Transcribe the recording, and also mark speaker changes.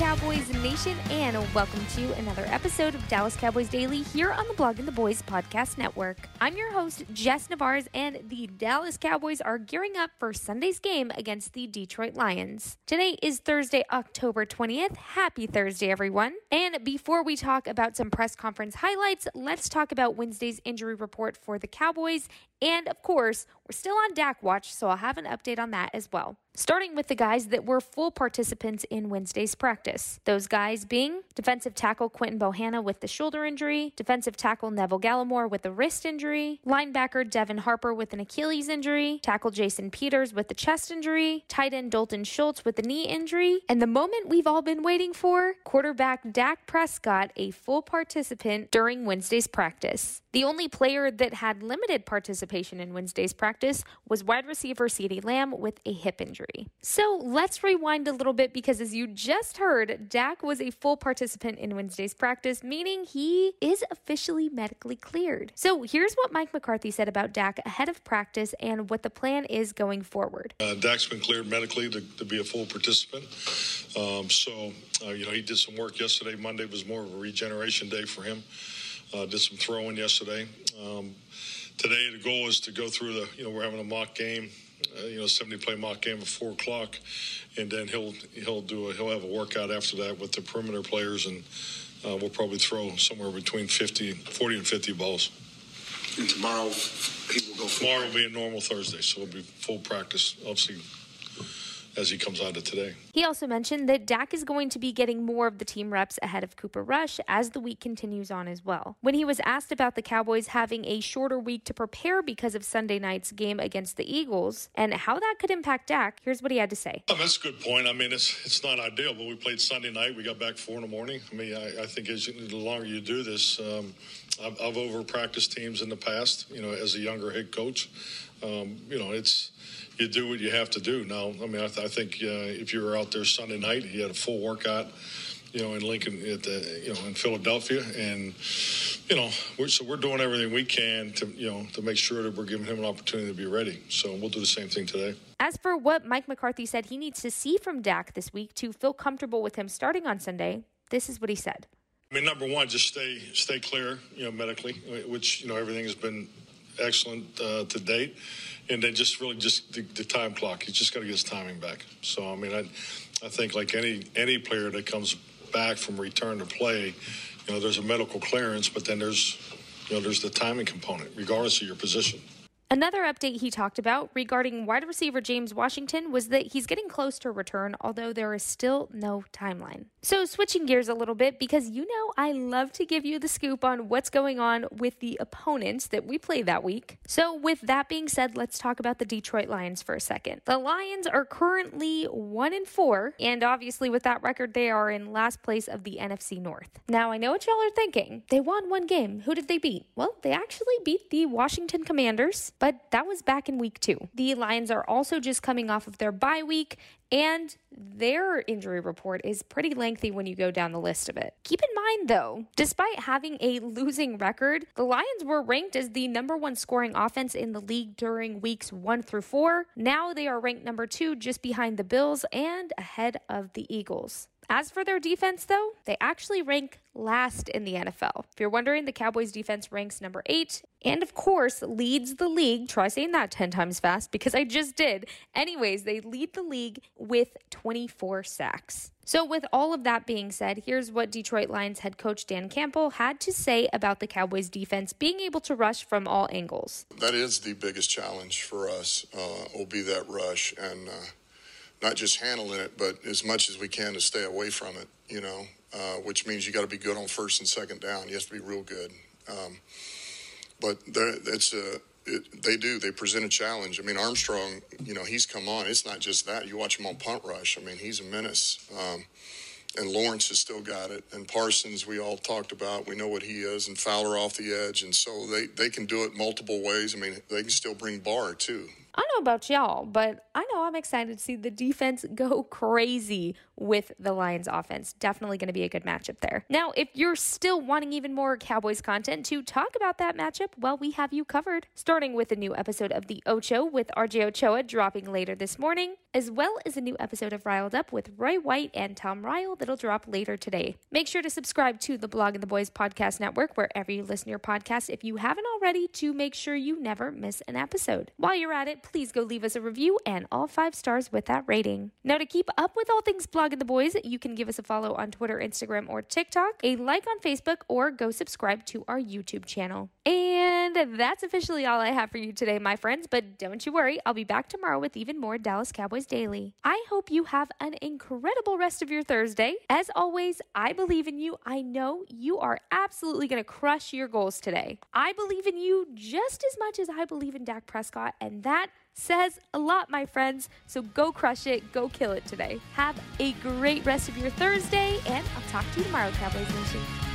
Speaker 1: Cowboys Nation, and welcome to another episode of Dallas Cowboys Daily here on the Blogging the Boys Podcast Network. I'm your host, Jess Nevarez, and the Dallas Cowboys are gearing up for Sunday's game against the Detroit Lions. Today is Thursday, October 20th. Happy Thursday, everyone. And before we talk about some press conference highlights, let's talk about Wednesday's injury report for the Cowboys. And of course, we're still on Dak watch, so I'll have an update on that as well. Starting with the guys that were full participants in Wednesday's practice. Those guys being defensive tackle Quinton Bohanna with the shoulder injury, defensive tackle Neville Gallimore with the wrist injury, linebacker Devin Harper with an Achilles injury, tackle Jason Peters with the chest injury, tight end Dalton Schultz with the knee injury, and the moment we've all been waiting for, quarterback Dak Prescott a full participant during Wednesday's practice. The only player that had limited participation in Wednesday's practice was wide receiver CeeDee Lamb with a hip injury. So let's rewind a little bit because as you just heard, Dak was a full participant in Wednesday's practice, meaning he is officially medically cleared. So here's what Mike McCarthy said about Dak ahead of practice and what the plan is going forward.
Speaker 2: Uh, Dak's been cleared medically to, to be a full participant. Um, so, uh, you know, he did some work yesterday. Monday was more of a regeneration day for him. Uh, did some throwing yesterday. Um, today, the goal is to go through the, you know, we're having a mock game uh, you know, 70 play mock game at four o'clock, and then he'll he'll do a, he'll have a workout after that with the perimeter players, and uh, we'll probably throw somewhere between 50, 40 and 50 balls.
Speaker 3: And tomorrow he will go.
Speaker 2: Tomorrow will be a normal Thursday, so it'll be full practice. Obviously, as he comes out of today.
Speaker 1: He also mentioned that Dak is going to be getting more of the team reps ahead of Cooper Rush as the week continues on as well. When he was asked about the Cowboys having a shorter week to prepare because of Sunday night's game against the Eagles and how that could impact Dak, here's what he had to say.
Speaker 2: Oh, that's a good point. I mean, it's it's not ideal, but we played Sunday night. We got back four in the morning. I mean, I, I think as you, the longer you do this, um, I've, I've over practiced teams in the past. You know, as a younger head coach, um, you know, it's you do what you have to do. Now, I mean, I, th- I think uh, if you were out there Sunday night, he had a full workout, you know, in Lincoln, at the, you know, in Philadelphia, and you know, we're, so we're doing everything we can to, you know, to make sure that we're giving him an opportunity to be ready. So we'll do the same thing today.
Speaker 1: As for what Mike McCarthy said he needs to see from Dak this week to feel comfortable with him starting on Sunday, this is what he said.
Speaker 2: I mean, number one, just stay stay clear, you know, medically, which you know everything has been excellent uh, to date, and then just really just the, the time clock. He's just got to get his timing back. So I mean, I I think like any any player that comes back from return to play, you know, there's a medical clearance, but then there's you know there's the timing component, regardless of your position.
Speaker 1: Another update he talked about regarding wide receiver James Washington was that he's getting close to return, although there is still no timeline. So, switching gears a little bit, because you know I love to give you the scoop on what's going on with the opponents that we play that week. So, with that being said, let's talk about the Detroit Lions for a second. The Lions are currently 1 and 4, and obviously, with that record, they are in last place of the NFC North. Now, I know what y'all are thinking. They won one game. Who did they beat? Well, they actually beat the Washington Commanders but that was back in week two. The Lions are also just coming off of their bye week, and their injury report is pretty lengthy when you go down the list of it. Keep in mind, though, despite having a losing record, the Lions were ranked as the number one scoring offense in the league during weeks one through four. Now they are ranked number two, just behind the Bills and ahead of the Eagles. As for their defense, though, they actually rank last in the NFL. If you're wondering, the Cowboys defense ranks number eight and, of course, leads the league. Try saying that 10 times fast because I just did. Anyways, they lead the league with 24 sacks. So, with all of that being said, here's what Detroit Lions head coach Dan Campbell had to say about the Cowboys defense being able to rush from all angles.
Speaker 4: That is the biggest challenge for us, uh, will be that rush. And, uh, not just handling it, but as much as we can to stay away from it, you know, uh, which means you got to be good on first and second down. You have to be real good. Um, but it's a, it, they do. They present a challenge. I mean, Armstrong, you know, he's come on. It's not just that. You watch him on punt rush. I mean, he's a menace. Um, and Lawrence has still got it. And Parsons, we all talked about. We know what he is. And Fowler off the edge. And so they, they can do it multiple ways. I mean, they can still bring Barr, too.
Speaker 1: Know about y'all, but I know I'm excited to see the defense go crazy with the Lions offense. Definitely going to be a good matchup there. Now, if you're still wanting even more Cowboys content to talk about that matchup, well, we have you covered. Starting with a new episode of The Ocho with RJ Ochoa dropping later this morning, as well as a new episode of Riled Up with Roy White and Tom Ryle that'll drop later today. Make sure to subscribe to the Blogging the Boys Podcast Network wherever you listen to your podcast if you haven't already to make sure you never miss an episode. While you're at it, please go leave us a review and all five stars with that rating. Now, to keep up with all things The Boys, you can give us a follow on Twitter, Instagram, or TikTok, a like on Facebook, or go subscribe to our YouTube channel. And that's officially all I have for you today, my friends. But don't you worry, I'll be back tomorrow with even more Dallas Cowboys Daily. I hope you have an incredible rest of your Thursday. As always, I believe in you. I know you are absolutely going to crush your goals today. I believe in you just as much as I believe in Dak Prescott, and that says a lot, my friends. So go crush it, go kill it today. Have a great rest of your Thursday, and I'll talk to you tomorrow, Cowboys Nation.